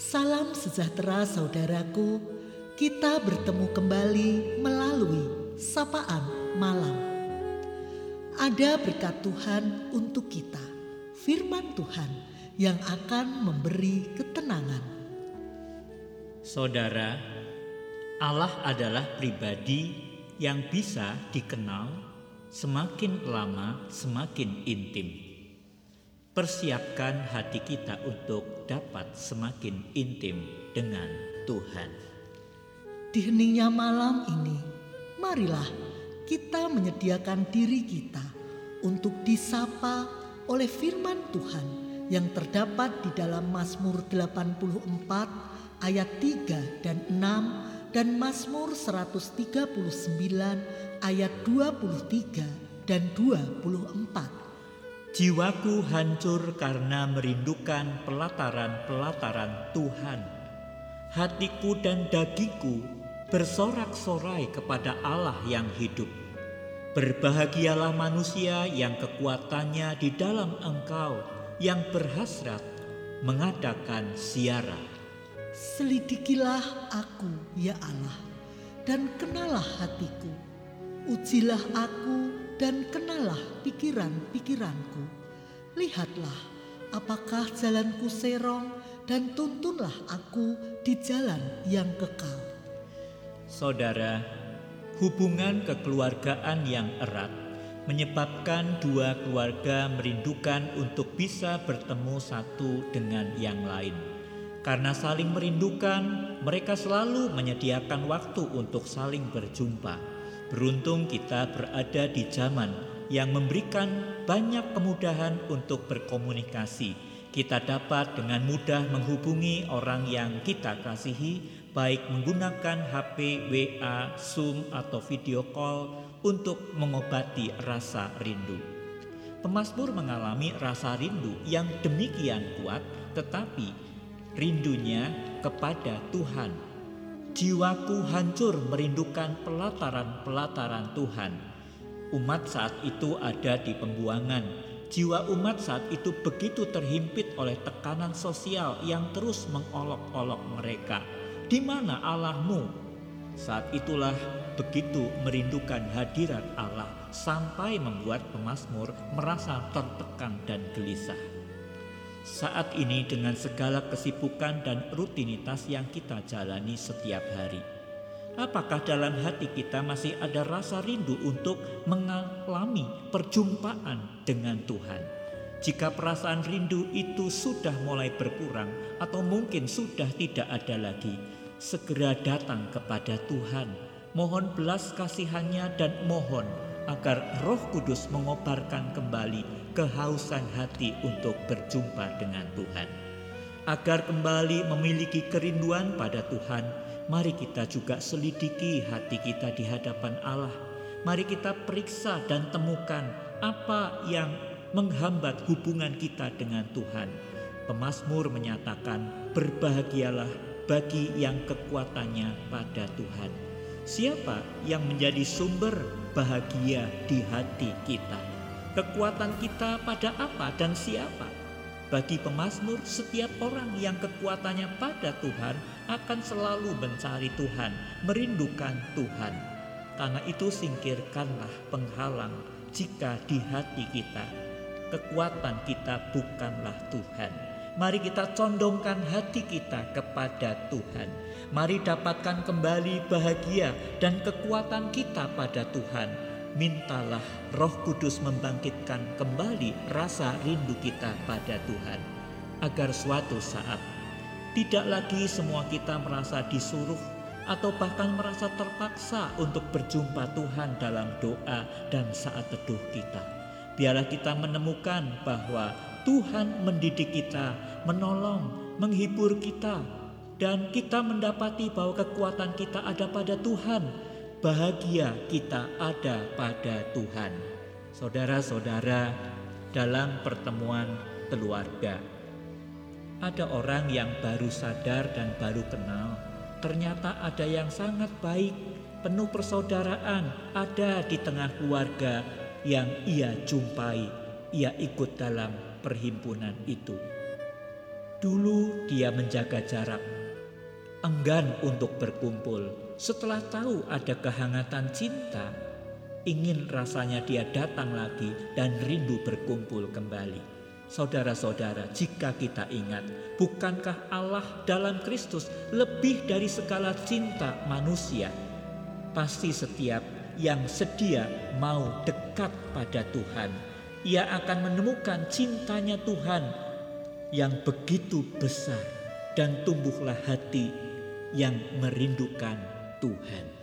Salam sejahtera saudaraku, kita bertemu kembali melalui sapaan malam. Ada berkat Tuhan untuk kita, firman Tuhan yang akan memberi ketenangan. Saudara, Allah adalah pribadi yang bisa dikenal semakin lama semakin intim. Persiapkan hati kita untuk dapat semakin intim dengan Tuhan. Di heningnya malam ini, marilah kita menyediakan diri kita untuk disapa oleh firman Tuhan yang terdapat di dalam Mazmur 84 ayat 3 dan 6 dan Mazmur 139 ayat 23 dan 24. Jiwaku hancur karena merindukan pelataran-pelataran Tuhan. Hatiku dan dagingku bersorak-sorai kepada Allah yang hidup. Berbahagialah manusia yang kekuatannya di dalam Engkau, yang berhasrat mengadakan siara. Selidikilah aku, ya Allah, dan kenalah hatiku. Ujilah aku dan kenalah pikiran-pikiranku. Lihatlah apakah jalanku serong dan tuntunlah aku di jalan yang kekal. Saudara, hubungan kekeluargaan yang erat menyebabkan dua keluarga merindukan untuk bisa bertemu satu dengan yang lain. Karena saling merindukan, mereka selalu menyediakan waktu untuk saling berjumpa. Beruntung kita berada di zaman yang memberikan banyak kemudahan untuk berkomunikasi. Kita dapat dengan mudah menghubungi orang yang kita kasihi, baik menggunakan HP, WA, Zoom, atau video call untuk mengobati rasa rindu. Pemasmur mengalami rasa rindu yang demikian kuat, tetapi rindunya kepada Tuhan Jiwaku hancur merindukan pelataran-pelataran Tuhan. Umat saat itu ada di pembuangan. Jiwa umat saat itu begitu terhimpit oleh tekanan sosial yang terus mengolok-olok mereka. Di mana Allahmu? Saat itulah begitu merindukan hadirat Allah sampai membuat pemazmur merasa tertekan dan gelisah. Saat ini dengan segala kesibukan dan rutinitas yang kita jalani setiap hari. Apakah dalam hati kita masih ada rasa rindu untuk mengalami perjumpaan dengan Tuhan? Jika perasaan rindu itu sudah mulai berkurang atau mungkin sudah tidak ada lagi, segera datang kepada Tuhan. Mohon belas kasihannya dan mohon agar Roh Kudus mengobarkan kembali kehausan hati untuk berjumpa dengan Tuhan. Agar kembali memiliki kerinduan pada Tuhan, mari kita juga selidiki hati kita di hadapan Allah. Mari kita periksa dan temukan apa yang menghambat hubungan kita dengan Tuhan. Pemasmur menyatakan, "Berbahagialah bagi yang kekuatannya pada Tuhan." Siapa yang menjadi sumber bahagia di hati kita? Kekuatan kita pada apa dan siapa? Bagi pemazmur, setiap orang yang kekuatannya pada Tuhan akan selalu mencari Tuhan, merindukan Tuhan. Karena itu singkirkanlah penghalang jika di hati kita kekuatan kita bukanlah Tuhan. Mari kita condongkan hati kita kepada Tuhan. Mari dapatkan kembali bahagia dan kekuatan kita pada Tuhan mintalah Roh Kudus membangkitkan kembali rasa rindu kita pada Tuhan, agar suatu saat tidak lagi semua kita merasa disuruh atau bahkan merasa terpaksa untuk berjumpa Tuhan dalam doa dan saat teduh kita. Biarlah kita menemukan bahwa Tuhan mendidik kita, menolong, menghibur kita, dan kita mendapati bahwa kekuatan kita ada pada Tuhan bahagia kita ada pada Tuhan. Saudara-saudara, dalam pertemuan keluarga, ada orang yang baru sadar dan baru kenal. Ternyata ada yang sangat baik, penuh persaudaraan, ada di tengah keluarga yang ia jumpai. Ia ikut dalam perhimpunan itu. Dulu dia menjaga jarak, enggan untuk berkumpul. Setelah tahu ada kehangatan cinta, ingin rasanya dia datang lagi dan rindu berkumpul kembali. Saudara-saudara, jika kita ingat, bukankah Allah dalam Kristus lebih dari segala cinta manusia? Pasti setiap yang sedia mau dekat pada Tuhan, ia akan menemukan cintanya Tuhan yang begitu besar dan tumbuhlah hati yang merindukan Tuhan.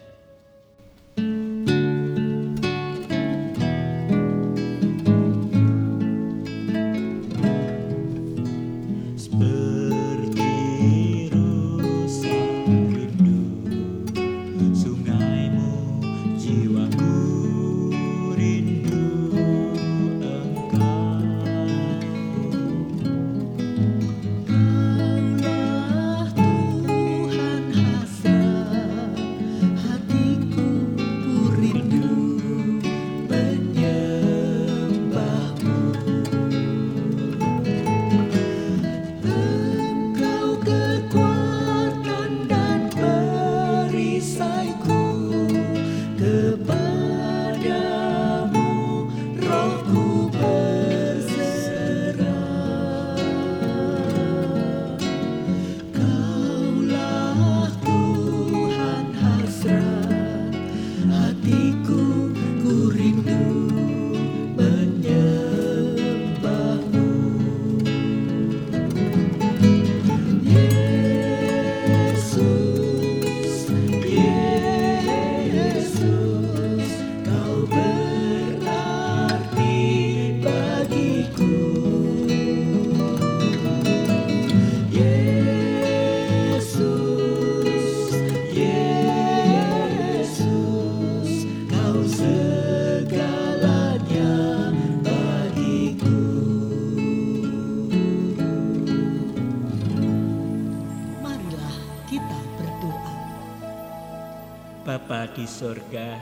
Bapa di sorga,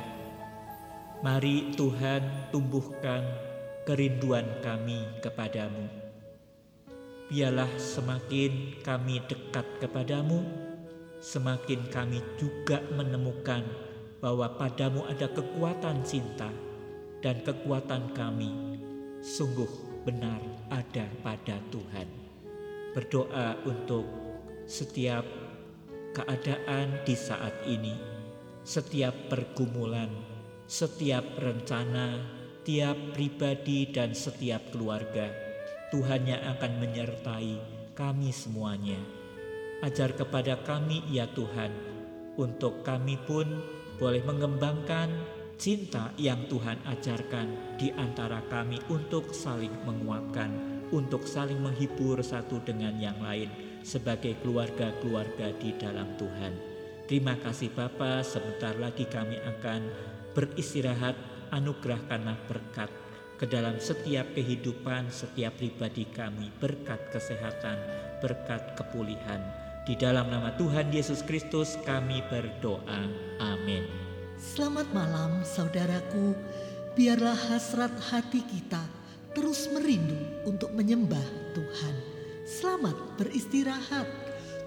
mari Tuhan tumbuhkan kerinduan kami kepadamu. Biarlah semakin kami dekat kepadamu, semakin kami juga menemukan bahwa padamu ada kekuatan cinta dan kekuatan kami sungguh benar ada pada Tuhan. Berdoa untuk setiap keadaan di saat ini setiap pergumulan, setiap rencana, tiap pribadi dan setiap keluarga. Tuhan yang akan menyertai kami semuanya. Ajar kepada kami ya Tuhan, untuk kami pun boleh mengembangkan cinta yang Tuhan ajarkan di antara kami untuk saling menguatkan, untuk saling menghibur satu dengan yang lain sebagai keluarga-keluarga di dalam Tuhan. Terima kasih Bapa, sebentar lagi kami akan beristirahat, anugerahkanlah berkat ke dalam setiap kehidupan setiap pribadi kami, berkat kesehatan, berkat kepulihan. Di dalam nama Tuhan Yesus Kristus kami berdoa. Amin. Selamat malam saudaraku, biarlah hasrat hati kita terus merindu untuk menyembah Tuhan. Selamat beristirahat.